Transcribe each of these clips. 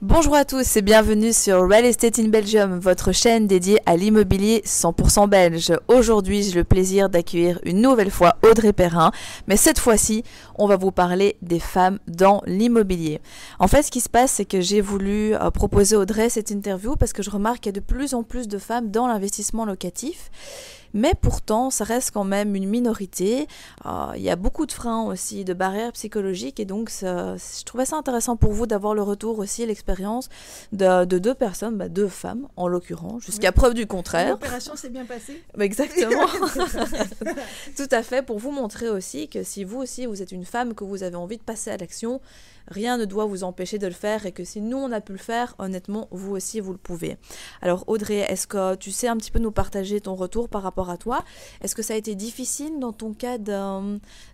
Bonjour à tous et bienvenue sur Real Estate in Belgium, votre chaîne dédiée à l'immobilier 100% belge. Aujourd'hui, j'ai le plaisir d'accueillir une nouvelle fois Audrey Perrin, mais cette fois-ci, on va vous parler des femmes dans l'immobilier. En fait, ce qui se passe, c'est que j'ai voulu euh, proposer Audrey cette interview parce que je remarque qu'il y a de plus en plus de femmes dans l'investissement locatif mais pourtant, ça reste quand même une minorité. Euh, il y a beaucoup de freins aussi, de barrières psychologiques, et donc je trouvais ça intéressant pour vous d'avoir le retour aussi, l'expérience de, deux personnes, bah, deux femmes en l'occurrence, jusqu'à preuve du contraire. L'opération s'est bien passée. Exactement. Tout à fait, pour vous montrer aussi que si vous aussi vous êtes une femme, que vous avez envie de passer à l'action, rien ne doit vous empêcher de le faire et que si nous on a pu le faire, honnêtement, vous aussi vous le pouvez. Alors Audrey, est-ce que tu sais un petit peu nous partager ton retour par rapport à toi? Est-ce que ça a été difficile dans ton cas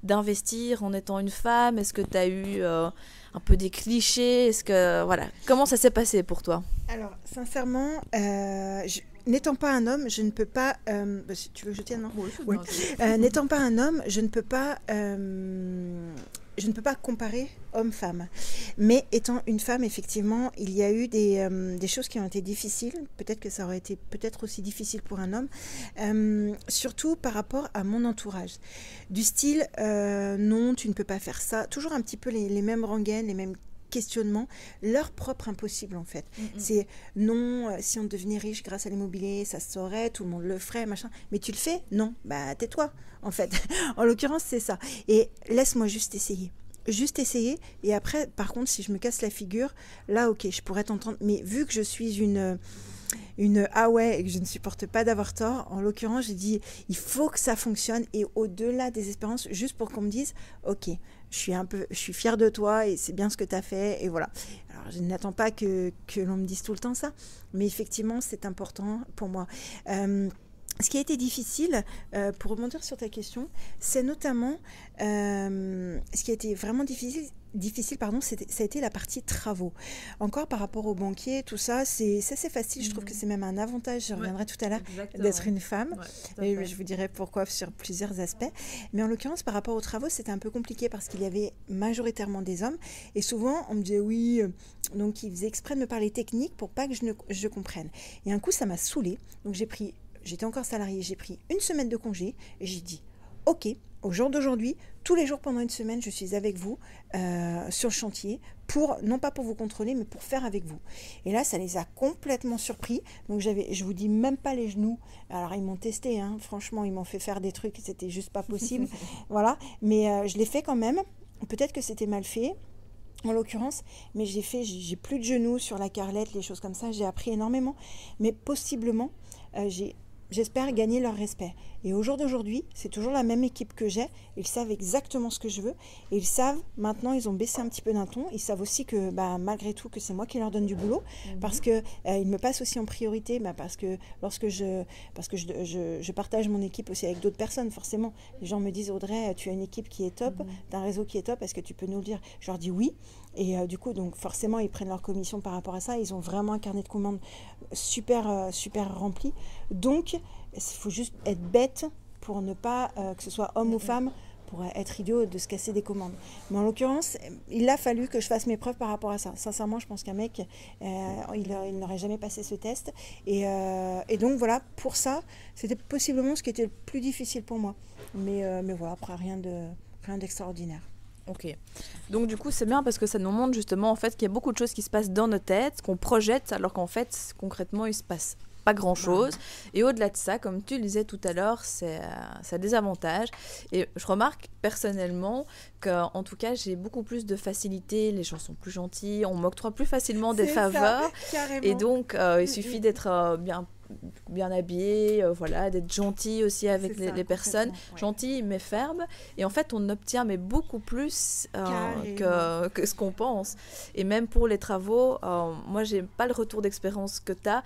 d'investir en étant une femme? Est-ce que tu as eu euh, un peu des clichés? Est-ce que voilà, comment ça s'est passé pour toi? Alors sincèrement, euh, N'étant pas un homme, je ne peux pas. Euh, bah, tu veux que je tienne, non oui. N'étant pas un homme, je ne peux pas je ne peux pas comparer homme-femme. Mais étant une femme, effectivement, il y a eu des, euh, des choses qui ont été difficiles. Peut-être que ça aurait été peut-être aussi difficile pour un homme. Euh, surtout par rapport à mon entourage. Du style, euh, non, tu ne peux pas faire ça. Toujours un petit peu les, les mêmes rengaines, les mêmes questionnements, leur propre impossible en fait. Mm, mm. C'est non, si on devenait riche grâce à l'immobilier, ça se saurait, tout le monde le ferait, machin. Mais tu le fais? Non, bah tais-toi en fait. en l'occurrence, c'est ça. Et laisse-moi juste essayer juste essayer. Et après, par contre, si je me casse la figure, là, ok, je pourrais t'entendre. Mais vu que je suis une une ah ouais et que je ne supporte pas d'avoir tort. En l'occurrence, j'ai dit il faut que ça fonctionne et au-delà des espérances, juste pour qu'on me dise ok, je suis un peu, je suis fière de toi et c'est bien ce que tu as fait et voilà. Alors je n'attends pas que, l'on me dise tout le temps ça, mais effectivement c'est important pour moi. Euh, ce qui a été difficile, euh, pour rebondir sur ta question, c'est notamment euh, ce qui a été vraiment difficile, difficile pardon, ça a été la partie travaux. Encore par rapport aux banquiers, tout ça, c'est assez facile. Je trouve que mhm. c'est même un avantage, je reviendrai tout à l'heure, d'être une femme. et je vous dirai pourquoi sur plusieurs aspects. Mais en l'occurrence, par rapport aux travaux, c'était un peu compliqué parce qu'il y avait majoritairement des hommes. Et souvent, on me disait oui, euh, donc ils faisaient exprès de me parler technique pour pas que je, ne, je comprenne. Et un coup, ça m'a saoulée. Donc j'ai pris j'étais encore salarié, j'ai pris une semaine de congé et j'ai dit, ok, au jour d'aujourd'hui, tous les jours pendant une semaine, je suis avec vous euh, sur le chantier pour, non pas pour vous contrôler, mais pour faire avec vous. Et là, ça les a complètement surpris. Donc, j'avais, je vous dis même pas les genoux. Alors, ils m'ont testé, hein. franchement, ils m'ont fait faire des trucs, c'était juste pas possible. voilà, mais euh, je l'ai fait quand même. Peut-être que c'était mal fait en l'occurrence, mais j'ai fait, j'ai plus de genoux sur la carlette, les choses comme ça, j'ai appris énormément, mais possiblement, euh, j'ai j'espère gagner leur respect. Et au jour d'aujourd'hui, c'est toujours la même équipe que j'ai. Ils savent exactement ce que je veux. Et ils savent, maintenant, ils ont baissé un petit peu d'un ton. Ils savent aussi que, bah, malgré tout, que c'est moi qui leur donne du boulot. Mhm. Parce qu'ils euh, me passent aussi en priorité. Bah, parce que lorsque je, parce que je, je, partage mon équipe aussi avec d'autres personnes, forcément, les gens me disent Audrey, tu as une équipe qui est top, mhm. tu as un réseau qui est top, est-ce que tu peux nous le dire? Je leur dis oui. Et euh, du coup, donc forcément, ils prennent leur commission par rapport à ça. Ils ont vraiment un carnet de commandes super, euh, super rempli. Donc, il faut juste être bête pour ne pas, euh, que ce soit homme ou femme, pour être idiot de se casser des commandes. Mais en l'occurrence, il a fallu que je fasse mes preuves par rapport à ça. Sincèrement, je pense qu'un mec, euh, il, n'aurait jamais passé ce test. Et, euh, et donc voilà, pour ça, c'était possiblement ce qui était le plus difficile pour moi. Mais, mais voilà, après, rien de rien d'extraordinaire. Ok. Donc du coup, c'est bien parce que ça nous montre justement en fait qu'il y a beaucoup de choses qui se passent dans nos têtes, qu'on projette, alors qu'en fait, concrètement, il se passe pas grand-chose. Et au-delà de ça, comme tu le disais tout à l'heure, c'est, euh, ça a des avantages. Et je remarque personnellement qu'en tout cas, j'ai beaucoup plus de facilité, les gens sont plus gentils, on m'octroie plus facilement des faveurs. et donc, euh, il mm, suffit mm. d'être euh, bien bien habillé, voilà, d'être gentil aussi avec les, personnes, gentil mais ferme. Et en fait, on obtient mais beaucoup plus que, que, ce qu'on pense. Et même pour les travaux, moi, j'ai pas le retour d'expérience que tu as,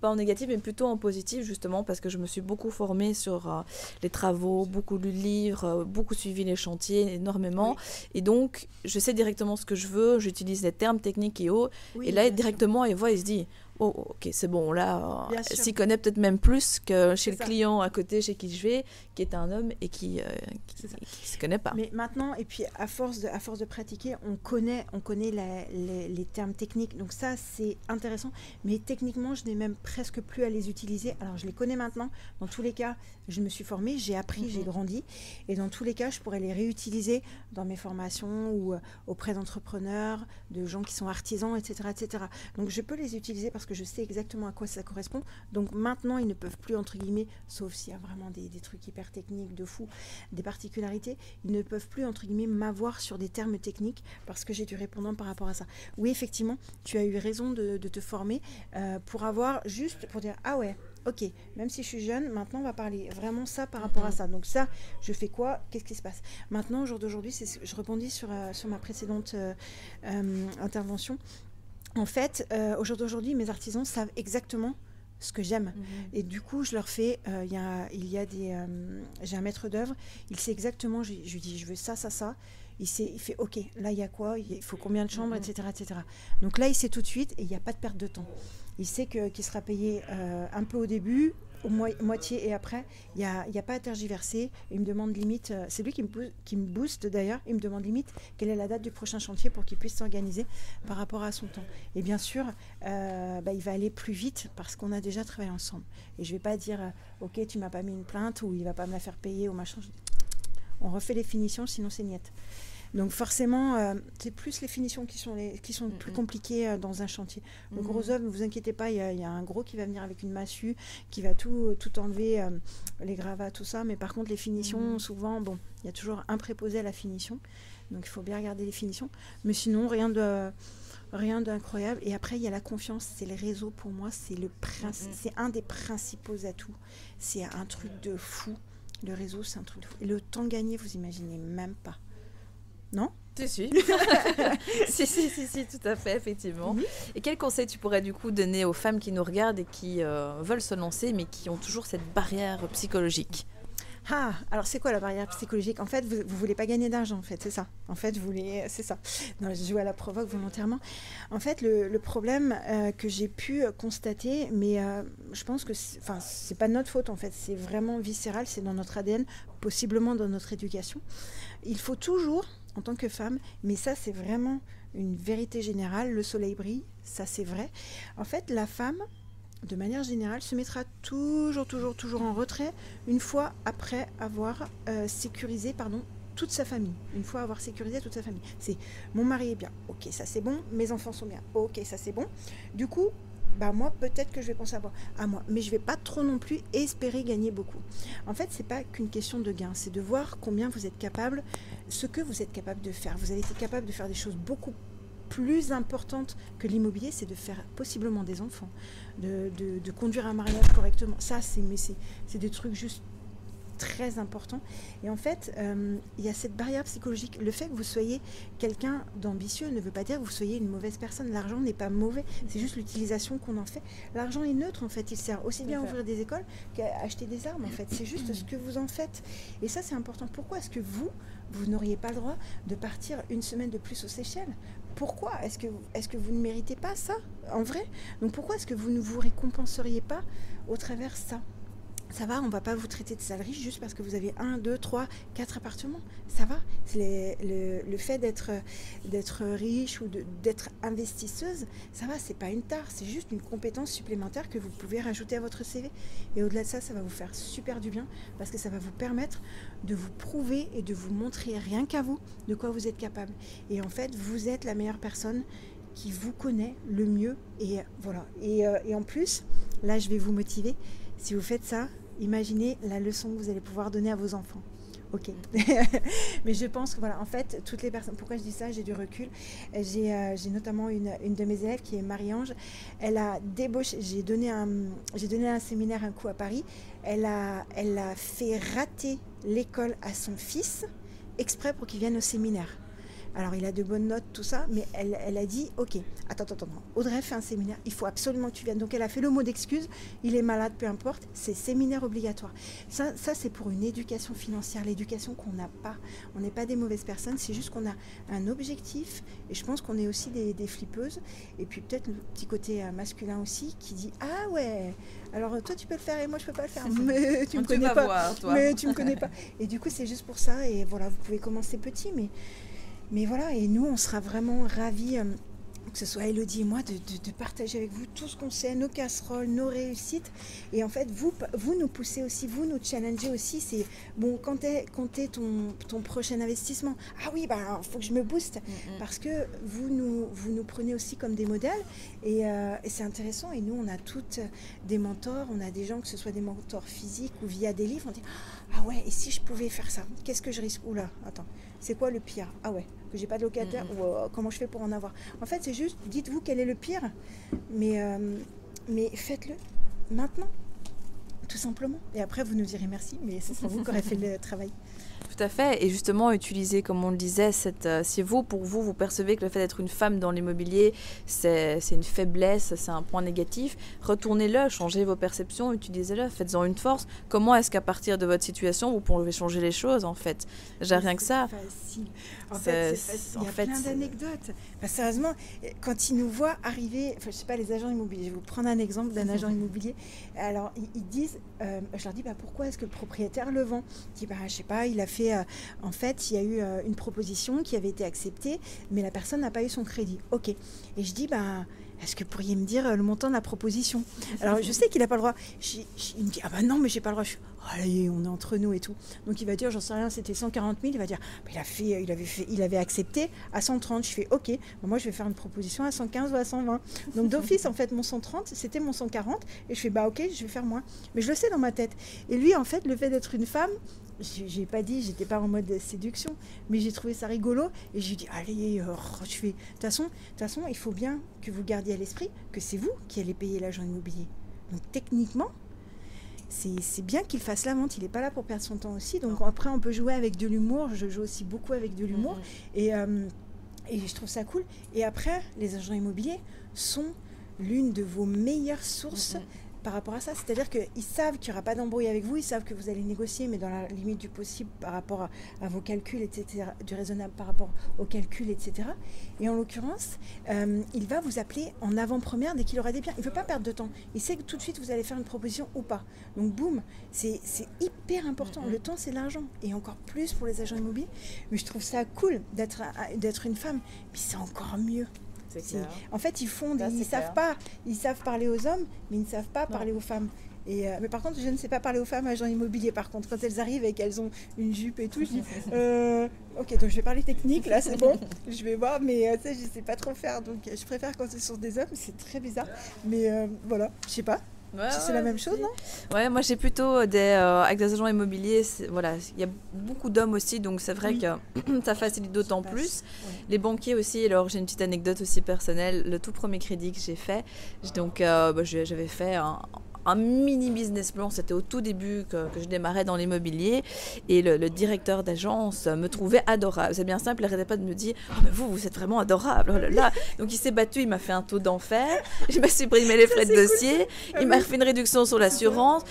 pas en négatif, mais plutôt en positif, justement, parce que je me suis beaucoup formée sur euh, les travaux, beaucoup lu de livres, euh, beaucoup suivi les chantiers, énormément. Et donc, je sais directement ce que je veux, j'utilise les termes techniques et hauts. et là, directement, il voit, il se dit oh, ok, c'est bon, là, s'y connaît peut-être même plus que chez le client à côté, chez qui je vais, qui est un homme et qui ne euh, se connaît pas. Mais maintenant, et puis à force de, à force de pratiquer, on connaît, on connaît les, les, termes techniques. Donc ça, c'est intéressant. Mais techniquement, je n'ai même presque plus à les utiliser. Alors, je les connais maintenant. Dans tous les cas, je me suis formée, j'ai appris, j'ai mhm. grandi. Et dans tous les cas, je pourrais les réutiliser dans mes formations ou euh, auprès d'entrepreneurs, de gens qui sont artisans, etc., etc. Donc, je peux les utiliser parce que je sais exactement à quoi ça correspond. Donc, maintenant, ils ne peuvent plus, entre guillemets, sauf s'il y a vraiment des, des trucs hyper techniques, de fou, des particularités, ils ne peuvent plus, entre guillemets, m'avoir sur des termes techniques parce que j'ai du répondant par rapport à ça. Oui, effectivement, tu as eu raison de, te former euh, pour avoir juste, pour dire, ah ouais, ok, même si je suis jeune, maintenant on va parler vraiment ça par rapport à ça. Donc ça, je fais quoi? Qu'est-ce qui se passe? Maintenant, au jour d'aujourd'hui, je rebondis sur, euh, sur ma précédente euh, intervention. En fait, au jour d'aujourd'hui, mes artisans savent exactement ce que j'aime. Mhm. Et du coup, je leur fais, euh, il y a, il y a des, euh, j'ai un maître d'œuvre, il sait exactement, je, lui dis, je veux ça, ça, ça. Il, sait, il fait, ok, là, il y a quoi? Il faut combien de chambres, etc., mhm. etc. Donc là, il sait tout de suite et il n'y a pas de perte de temps. Il sait qu'il sera payé euh, un peu au début, au moitié et après, il n'y a, y a, pas à tergiverser. Il me demande limite, euh, c'est lui qui me, qui me booste d'ailleurs, il me demande limite quelle est la date du prochain chantier pour qu'il puisse s'organiser par rapport à son temps. Et bien sûr, euh, bah, il va aller plus vite parce qu'on a déjà travaillé ensemble. Et je ne vais pas dire, ok, tu m'as pas mis une plainte ou il va pas me la faire payer ou machin. On refait les finitions, sinon c'est niette. Donc forcément, euh, c'est plus les finitions qui sont, les, qui sont plus compliquées euh, dans un chantier. Le gros œuvre, ne vous inquiétez pas, il y, a un gros qui va venir avec une massue, qui va tout, tout enlever, euh, les gravats, tout ça. Mais par contre, les finitions, souvent, bon, il y a toujours un préposé à la finition. Donc il faut bien regarder les finitions. Mais sinon, rien de rien d'incroyable. Et après, il y a la confiance. C'est les réseaux pour moi, c'est le c'est un des principaux atouts. C'est un truc de fou. Le réseau, c'est un truc de fou. Et le temps gagné, vous imaginez même pas. Non tu suis. si, si, si, si, tout à fait, effectivement. Mhm. Et quel conseil tu pourrais du coup donner aux femmes qui nous regardent et qui euh, veulent se lancer, mais qui ont toujours cette barrière psychologique? Ah, alors c'est quoi la barrière psychologique? En fait, vous, ne voulez pas gagner d'argent, en fait, c'est ça. En fait, vous voulez, c'est ça. Non, je joue à la provoque volontairement. En fait, le, problème euh, que j'ai pu constater, mais euh, je pense que, enfin, c'est pas notre faute en fait, c'est vraiment viscéral, c'est dans notre ADN, possiblement dans notre éducation. Il faut toujours, en tant que femme, mais ça c'est vraiment une vérité générale, le soleil brille, ça c'est vrai. En fait, la femme, de manière générale, se mettra toujours, toujours, toujours en retrait une fois après avoir euh, sécurisé pardon, toute sa famille. Une fois avoir sécurisé toute sa famille. C'est mon mari est bien, ok, ça c'est bon, mes enfants sont bien, ok, ça c'est bon. Du coup, bah moi peut-être que je vais penser à, moi, mais je vais pas trop non plus espérer gagner beaucoup. En fait, c'est pas qu'une question de gain, c'est de voir combien vous êtes capable, ce que vous êtes capable de faire. Vous avez été capable de faire des choses beaucoup plus importantes que l'immobilier, c'est de faire possiblement des enfants, de, de, conduire un mariage correctement. Ça, c'est mais c'est des trucs juste très important. Et en fait, euh, il y a cette barrière psychologique. Le fait que vous soyez quelqu'un d'ambitieux ne veut pas dire que vous soyez une mauvaise personne. L'argent n'est pas mauvais, c'est juste l'utilisation qu'on en fait. L'argent est neutre en fait. Il sert aussi bien à ouvrir des écoles qu'à acheter des armes en fait. C'est juste ce que vous en faites. Et ça, c'est important. Pourquoi est-ce que vous, vous n'auriez pas le droit de partir une semaine de plus aux Seychelles? Pourquoi est-ce que, est que vous ne méritez pas ça, en vrai? Donc pourquoi est-ce que vous ne vous récompenseriez pas au travers ça? Ça va, on va pas vous traiter de salarié juste parce que vous avez un, deux, trois, quatre appartements. Ça va. Le, fait d'être riche ou d'être investisseuse, ça va, c'est pas une tare, c'est juste une compétence supplémentaire que vous pouvez rajouter à votre CV. Et au-delà de ça, ça va vous faire super du bien parce que ça va vous permettre de vous prouver et de vous montrer rien qu'à vous de quoi vous êtes capable. Et en fait, vous êtes la meilleure personne qui vous connaît le mieux. Et voilà. Et, euh, et en plus, là, je vais vous motiver. Si vous faites ça, imaginez la leçon que vous allez pouvoir donner à vos enfants. Ok. Mais je pense que voilà, en fait, toutes les personnes. Pourquoi je dis ça? J'ai du recul. J'ai euh, notamment une, une, de mes élèves qui est Marie-Ange. Elle a débauché. J'ai donné, un, donné un séminaire un coup à Paris. Elle a, elle a fait rater l'école à son fils exprès pour qu'il vienne au séminaire. Alors, il a de bonnes notes, tout ça, mais elle, elle a dit Ok, attends, attends, attends, Audrey fait un séminaire, il faut absolument que tu viennes. Donc, elle a fait le mot d'excuse il est malade, peu importe, c'est séminaire obligatoire. Ça, ça c'est pour une éducation financière, l'éducation qu'on n'a pas. On n'est pas des mauvaises personnes, c'est juste qu'on a un objectif, et je pense qu'on est aussi des, des flippeuses, et puis peut-être le petit côté euh, masculin aussi qui dit Ah ouais, alors toi tu peux le faire et moi je peux pas le faire, mais tu me connais pas. Mais tu me connais pas. Et du coup, c'est juste pour ça, et voilà, vous pouvez commencer petit, mais. Mais voilà, et nous, on sera vraiment ravis, euh, que ce soit Elodie et moi, de, de, partager avec vous tout ce qu'on sait, nos casseroles, nos réussites. Et en fait, vous, vous nous poussez aussi, vous nous challengez aussi. C'est bon, quand est, quand est ton, ton prochain investissement Ah oui, il bah, faut que je me booste. Mm, mm. Parce que vous nous, vous nous prenez aussi comme des modèles. Et, euh, et c'est intéressant. Et nous, on a toutes des mentors. On a des gens, que ce soit des mentors physiques ou via des livres. On dit Ah ouais, et si je pouvais faire ça Qu'est-ce que je risque? Oula, attends, c'est quoi le pire? Ah ouais que j'ai pas de locataire, ou euh, comment je fais pour en avoir. En fait, c'est juste, dites-vous quel est le pire, mais, euh, mais faites-le maintenant, tout simplement. Et après, vous nous direz merci, mais ce sera vous qui aurez fait le travail. Tout à fait. Et justement, utiliser, comme on le disait, cette, euh, si vous, pour vous, vous percevez que le fait d'être une femme dans l'immobilier, c'est une faiblesse, c'est un point négatif, retournez-le, changez vos perceptions, utilisez-le, faites-en une force. Comment est-ce qu'à partir de votre situation, vous pouvez changer les choses, en fait? J'ai rien que ça. Facile. En fait, Il y a plein d'anecdotes. sérieusement, quand ils nous voient arriver, enfin, je sais pas, les agents immobiliers, je vais vous prendre un exemple d'un agent immobilier. Alors, ils, disent, euh, je leur dis, bah, pourquoi est-ce que le propriétaire le vend? Il dit, bah, je sais pas, il a fait, euh, en fait, il y a eu euh, une proposition qui avait été acceptée, mais la personne n'a pas eu son crédit. Ok. Et je dis, bah, est-ce que vous pourriez me dire le montant de la proposition? Alors, je sais qu'il n'a pas le droit. il me dit, ah bah non, mais j'ai pas le droit. Je allez, on est entre nous et tout. Donc il va dire, j'en sais rien, c'était 140 000. Il va dire, il, a fait, il, avait fait, il avait accepté à 130. Je fais, ok, moi je vais faire une proposition à 115 ou à 120. Donc d'office, en fait, mon 130, c'était mon 140. Et je fais, bah ok, je vais faire moins. Mais je le sais dans ma tête. Et lui, en fait, le fait d'être une femme, j'ai pas dit, j'étais pas en mode séduction, mais j'ai trouvé ça rigolo et j'ai dit allez, euh, je fais. De toute façon, façon, il faut bien que vous gardiez à l'esprit que c'est vous qui allez payer l'agent immobilier. Donc techniquement, c'est bien qu'il fasse la vente. Il n'est pas là pour perdre son temps aussi. Donc après, on peut jouer avec de l'humour. Je joue aussi beaucoup avec de l'humour. Mm-hmm. Et, euh, et je trouve ça cool. Et après, les agents immobiliers sont l'une de vos meilleures sources mm-hmm par rapport à ça. C'est-à-dire qu'ils savent qu'il n'y aura pas d'embrouille avec vous, ils savent que vous allez négocier, mais dans la limite du possible par rapport à, vos calculs, etc., du raisonnable par rapport aux calculs, etc. Et en l'occurrence, euh, il va vous appeler en avant-première dès qu'il aura des biens. Il ne veut pas perdre de temps. Il sait que tout de suite, vous allez faire une proposition ou pas. Donc, boum, c'est hyper important. Le temps, c'est l'argent. Et encore plus pour les agents immobiliers. Mais je trouve ça cool d'être une femme. Mais c'est encore mieux en fait, ils font, ils savent pas, ils savent parler aux hommes, mais ils ne savent pas parler aux femmes. Et euh, mais par contre, je ne sais pas parler aux femmes agents immobiliers. Par contre, quand elles arrivent et qu'elles ont une jupe et tout, je dis euh, Ok, donc je vais parler technique, là c'est bon, je vais voir, mais euh, tu sais, je ne sais pas trop faire. Donc je préfère quand ce sont des hommes, c'est très bizarre. Mais voilà, je sais pas c'est la même chose, non? Ouais, moi j'ai plutôt des, euh, avec des agents immobiliers, voilà, il y a beaucoup d'hommes aussi, donc c'est vrai que ça facilite d'autant plus. Les banquiers aussi, alors j'ai une petite anecdote aussi personnelle, le tout premier crédit que j'ai fait, donc euh, bah, j'avais fait un, un mini business plan. C'était au tout début que, je démarrais dans l'immobilier. Et le, directeur d'agence me trouvait adorable. C'est bien simple, il n'arrêtait pas de me dire oh, mais vous, vous êtes vraiment adorable. Oh là Donc il s'est battu, il m'a fait un taux d'enfer. Je m'a supprimé les frais de dossier. Il m'a fait une réduction sur l'assurance.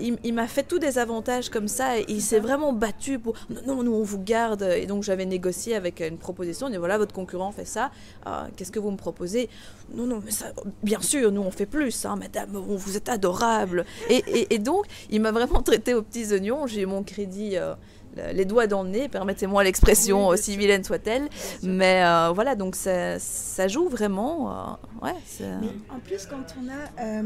il, m'a fait tous des avantages comme ça. Et il s'est vraiment battu pour non, nous on vous garde. Et donc j'avais négocié avec une proposition. On dit voilà, votre concurrent fait ça. Ah, qu'est-ce que vous me proposez Non, non, mais ça, bien sûr, nous on fait plus. Hein, madame, vous êtes adorable et, donc, il m'a vraiment traité aux petits oignons. J'ai mon crédit. Euh, les doigts dans le nez, permettez-moi l'expression, aussi vilaine soit-elle. Mais euh, voilà, donc ça, ça joue vraiment. Euh, ouais, Mais en plus, quand on, a,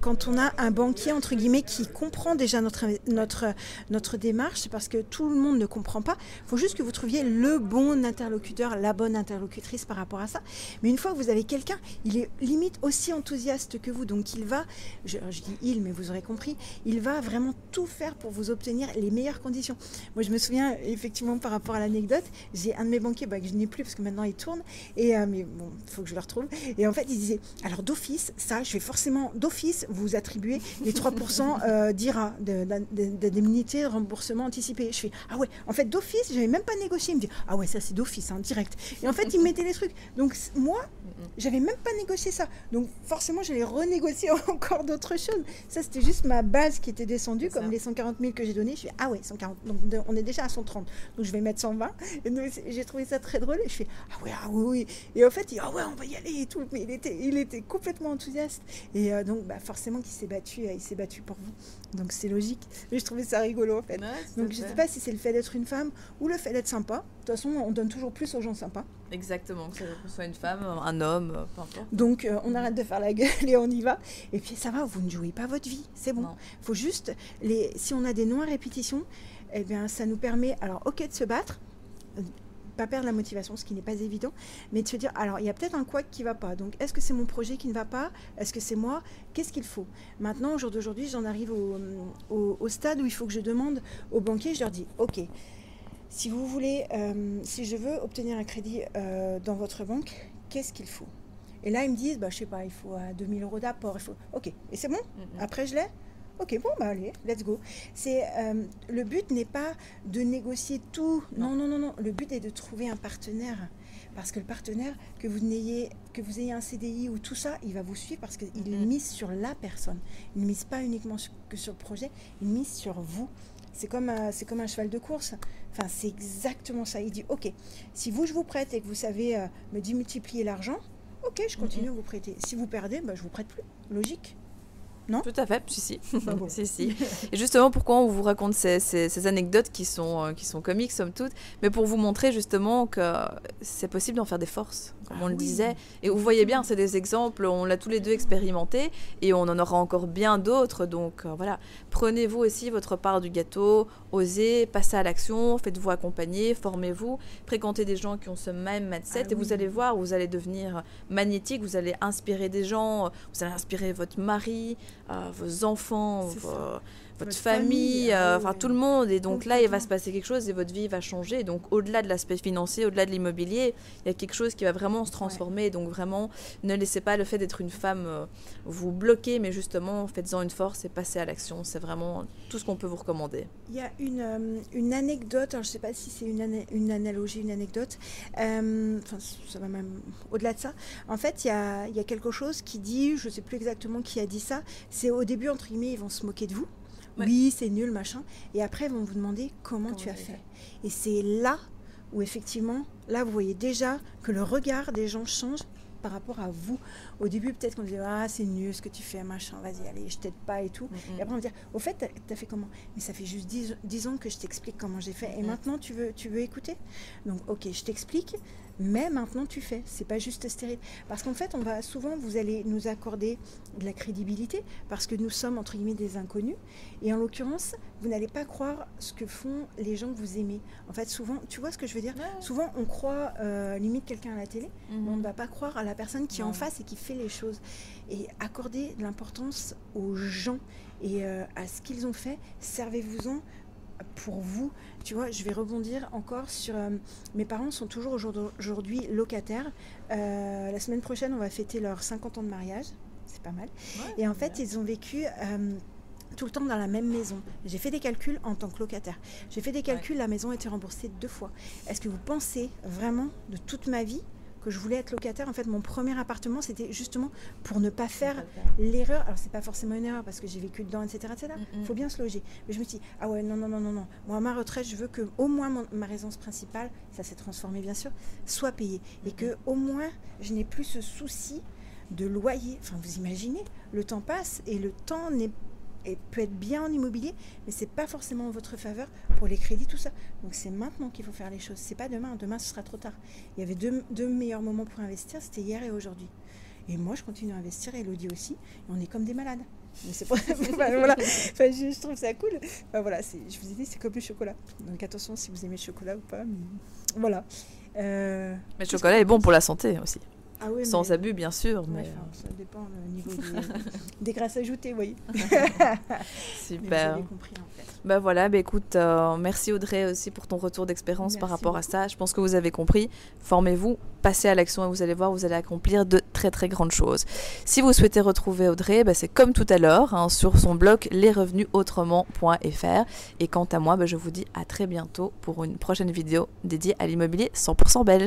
quand on a un banquier, entre guillemets, qui comprend déjà notre, notre, notre démarche, c'est parce que tout le monde ne comprend pas. Il faut juste que vous trouviez le bon interlocuteur, la bonne interlocutrice par rapport à ça. Mais une fois que vous avez quelqu'un, il est limite aussi enthousiaste que vous. Donc il va, je, je dis il, mais vous aurez compris, il va vraiment tout faire pour vous obtenir les meilleures conditions. Moi, je me souviens, effectivement, par rapport à l'anecdote, j'ai un de mes banquiers bah, que je n'ai plus parce que maintenant il tourne. Et, euh, mais bon, il faut que je le retrouve. Et en fait, il disait Alors, d'office, ça, je vais forcément, d'office, vous attribuer les 3% euh, d'IRA, d'indemnité de, de, remboursement anticipé. Je fais Ah ouais, en fait, d'office, je n'avais même pas négocié. Il me dit Ah ouais, ça, c'est d'office, hein, direct. Et en fait, il mettait les trucs. Donc, moi, j'avais même pas négocié ça. Donc, forcément, j'allais renégocier encore d'autres choses. Ça, c'était juste ma base qui était descendue, comme les 140 000 que j'ai donnés. Je fais Ah ouais, 140. Donc, on est déjà à 130. Donc, je vais mettre 120. Et j'ai trouvé ça très drôle. Et je fais Ah ouais, ah oui, oui. Et en fait, il dit Ah ouais, on va y aller et tout. Mais il était, il était complètement enthousiaste. Et euh, donc, bah, forcément, qu'il s'est battu, euh, il s'est battu pour vous. Donc, c'est logique. Mais je trouvais ça rigolo, en fait. donc, je sais pas si c'est le fait d'être une femme ou le fait d'être sympa. De toute façon, on donne toujours plus aux gens sympas. Exactement, que ce soit une femme, un homme, peu importe. Donc, euh, on arrête de faire la gueule et on y va. Et puis, ça va, vous ne jouez pas votre vie. C'est bon. Il faut juste, les, si on a des noms à répétition, eh bien, ça nous permet, alors, ok, de se battre, pas perdre la motivation, ce qui n'est pas évident, mais de se dire, alors il y a peut-être un quoi qui ne va pas. Donc est-ce que c'est mon projet qui ne va pas? Est-ce que c'est moi? Qu'est-ce qu'il faut? Maintenant, au jour d'aujourd'hui, j'en arrive au, stade où il faut que je demande aux banquiers, je leur dis, ok, si vous voulez, euh, si je veux obtenir un crédit euh, dans votre banque, qu'est-ce qu'il faut? Et là, ils me disent, bah, je sais pas, il faut 2000 euros d'apport, il faut... Ok, et c'est bon? Après, je l'ai? Ok, bon, bah allez, let's go. C'est euh, le but n'est pas de négocier tout. Non. non, non, non, Le but est de trouver un partenaire. Parce que le partenaire, que vous ayez, que vous ayez un CDI ou tout ça, il va vous suivre parce qu'il mm-hmm. mise sur la personne. Il ne mise pas uniquement que sur le projet, il mise sur vous. C'est comme, c'est comme un cheval de course. Enfin, c'est exactement ça. Il dit, OK, si vous, je vous prête et que vous savez euh, me démultiplier l'argent, OK, je continue à vous prêter. Si vous perdez, bah, je vous prête plus. Logique. Non Tout à fait, si, si. si, si. Et justement, pourquoi on vous raconte ces, ces, anecdotes qui sont, euh, qui sont comiques, somme toute, mais pour vous montrer justement que c'est possible d'en faire des forces, comme ah on le disait. Et vous voyez bien, c'est des exemples, on l'a tous les deux expérimenté, et on en aura encore bien d'autres. Donc euh, voilà, prenez-vous aussi votre part du gâteau, osez, passez à l'action, faites-vous accompagner, formez-vous, fréquentez des gens qui ont ce même mindset, ah et vous allez voir, vous allez devenir magnétique, vous allez inspirer des gens, vous allez inspirer votre mari, vos enfants, votre, famille, ah euh, enfin tout le monde. Et donc là, il va se passer quelque chose et votre vie va changer. Donc au-delà de l'aspect financier, au-delà de l'immobilier, il y a quelque chose qui va vraiment se transformer. Donc vraiment, ne laissez pas le fait d'être une femme euh, vous bloquer, mais justement, faites-en une force et passez à l'action. C'est vraiment tout ce qu'on peut vous recommander. Il y a une, euh, une anecdote, je ne sais pas si c'est une, une analogie, une anecdote, enfin ça va même au-delà de ça. En fait, il y a, y a quelque chose qui dit, je ne sais plus exactement qui a dit ça, c'est au début, entre guillemets, ils vont se moquer de vous. Oui, c'est nul, machin. Et après, ils vont vous demander comment, tu as fait. Et c'est là où, effectivement, là, vous voyez déjà que le regard des gens change par rapport à vous. Au début, peut-être qu'on disait Ah, c'est nul ce que tu fais, machin, vas-y, allez, je t'aide pas et tout. Et après, on va dire Au fait, tu as fait comment? Mais ça fait juste 10, ans que je t'explique comment j'ai fait. Et maintenant, tu veux, tu veux écouter? Donc, ok, je t'explique mais maintenant tu fais. C'est pas juste stérile. Parce qu'en fait, on va souvent, vous allez nous accorder de la crédibilité parce que nous sommes entre guillemets des inconnus. Et en l'occurrence, vous n'allez pas croire ce que font les gens que vous aimez. En fait, souvent, tu vois ce que je veux dire? Souvent, on croit euh, limite quelqu'un à la télé, mais on mhm. ne va pas croire à la personne qui est en face et qui fait les choses. Et accorder de l'importance aux gens et euh, à ce qu'ils ont fait, servez-vous-en pour vous. Tu vois, je vais rebondir encore sur... Euh, mes parents sont toujours aujourd'hui locataires. Euh, la semaine prochaine, on va fêter leurs 50 ans de mariage. C'est pas mal. et en fait, ils ont vécu... Euh, tout le temps dans la même maison. J'ai fait des calculs en tant que locataire. J'ai fait des calculs, la maison a été remboursée deux fois. Est-ce que vous pensez vraiment de toute ma vie que je voulais être locataire. En fait, mon premier appartement, c'était justement pour ne pas faire l'erreur. Alors, c'est pas forcément une erreur parce que j'ai vécu dedans, etc. Il mm, mm. faut bien se loger. Mais je me suis dit, ah ouais, non, non, non, non, non. Moi, à ma retraite, je veux que au moins ma résidence principale, ça s'est transformé bien sûr, soit payée. Et mm, que au moins, je n'ai plus ce souci de loyer. Enfin, vous imaginez, le temps passe et le temps n'est et peut être bien en immobilier, mais c'est pas forcément en votre faveur pour les crédits, tout ça. Donc c'est maintenant qu'il faut faire les choses. C'est pas demain. Demain, ce sera trop tard. Il y avait deux, deux meilleurs moments pour investir, c'était hier et aujourd'hui. Et moi, je continue à investir, Elodie aussi. Et on est comme des malades. Mais c'est voilà. enfin, je, trouve ça cool. Enfin, voilà, je vous ai dit, c'est comme le chocolat. Donc attention si vous aimez le chocolat ou pas. Mais... Voilà. Euh, mais le chocolat est bon pour la santé aussi. Ah Sans abus, bien sûr. Mais... ça dépend du niveau des, des grâces ajoutées, oui. Super. vous compris, en fait. Bah voilà, bah écoute, euh, merci Audrey aussi pour ton retour d'expérience par rapport à ça. Je pense que vous avez compris. Formez-vous, passez à l'action et vous allez voir, vous allez accomplir de très très grandes choses. Si vous souhaitez retrouver Audrey, bah c'est comme tout à l'heure hein, sur son blog lesrevenusautrement.fr. Et quant à moi, bah je vous dis à très bientôt pour une prochaine vidéo dédiée à l'immobilier 100% belge.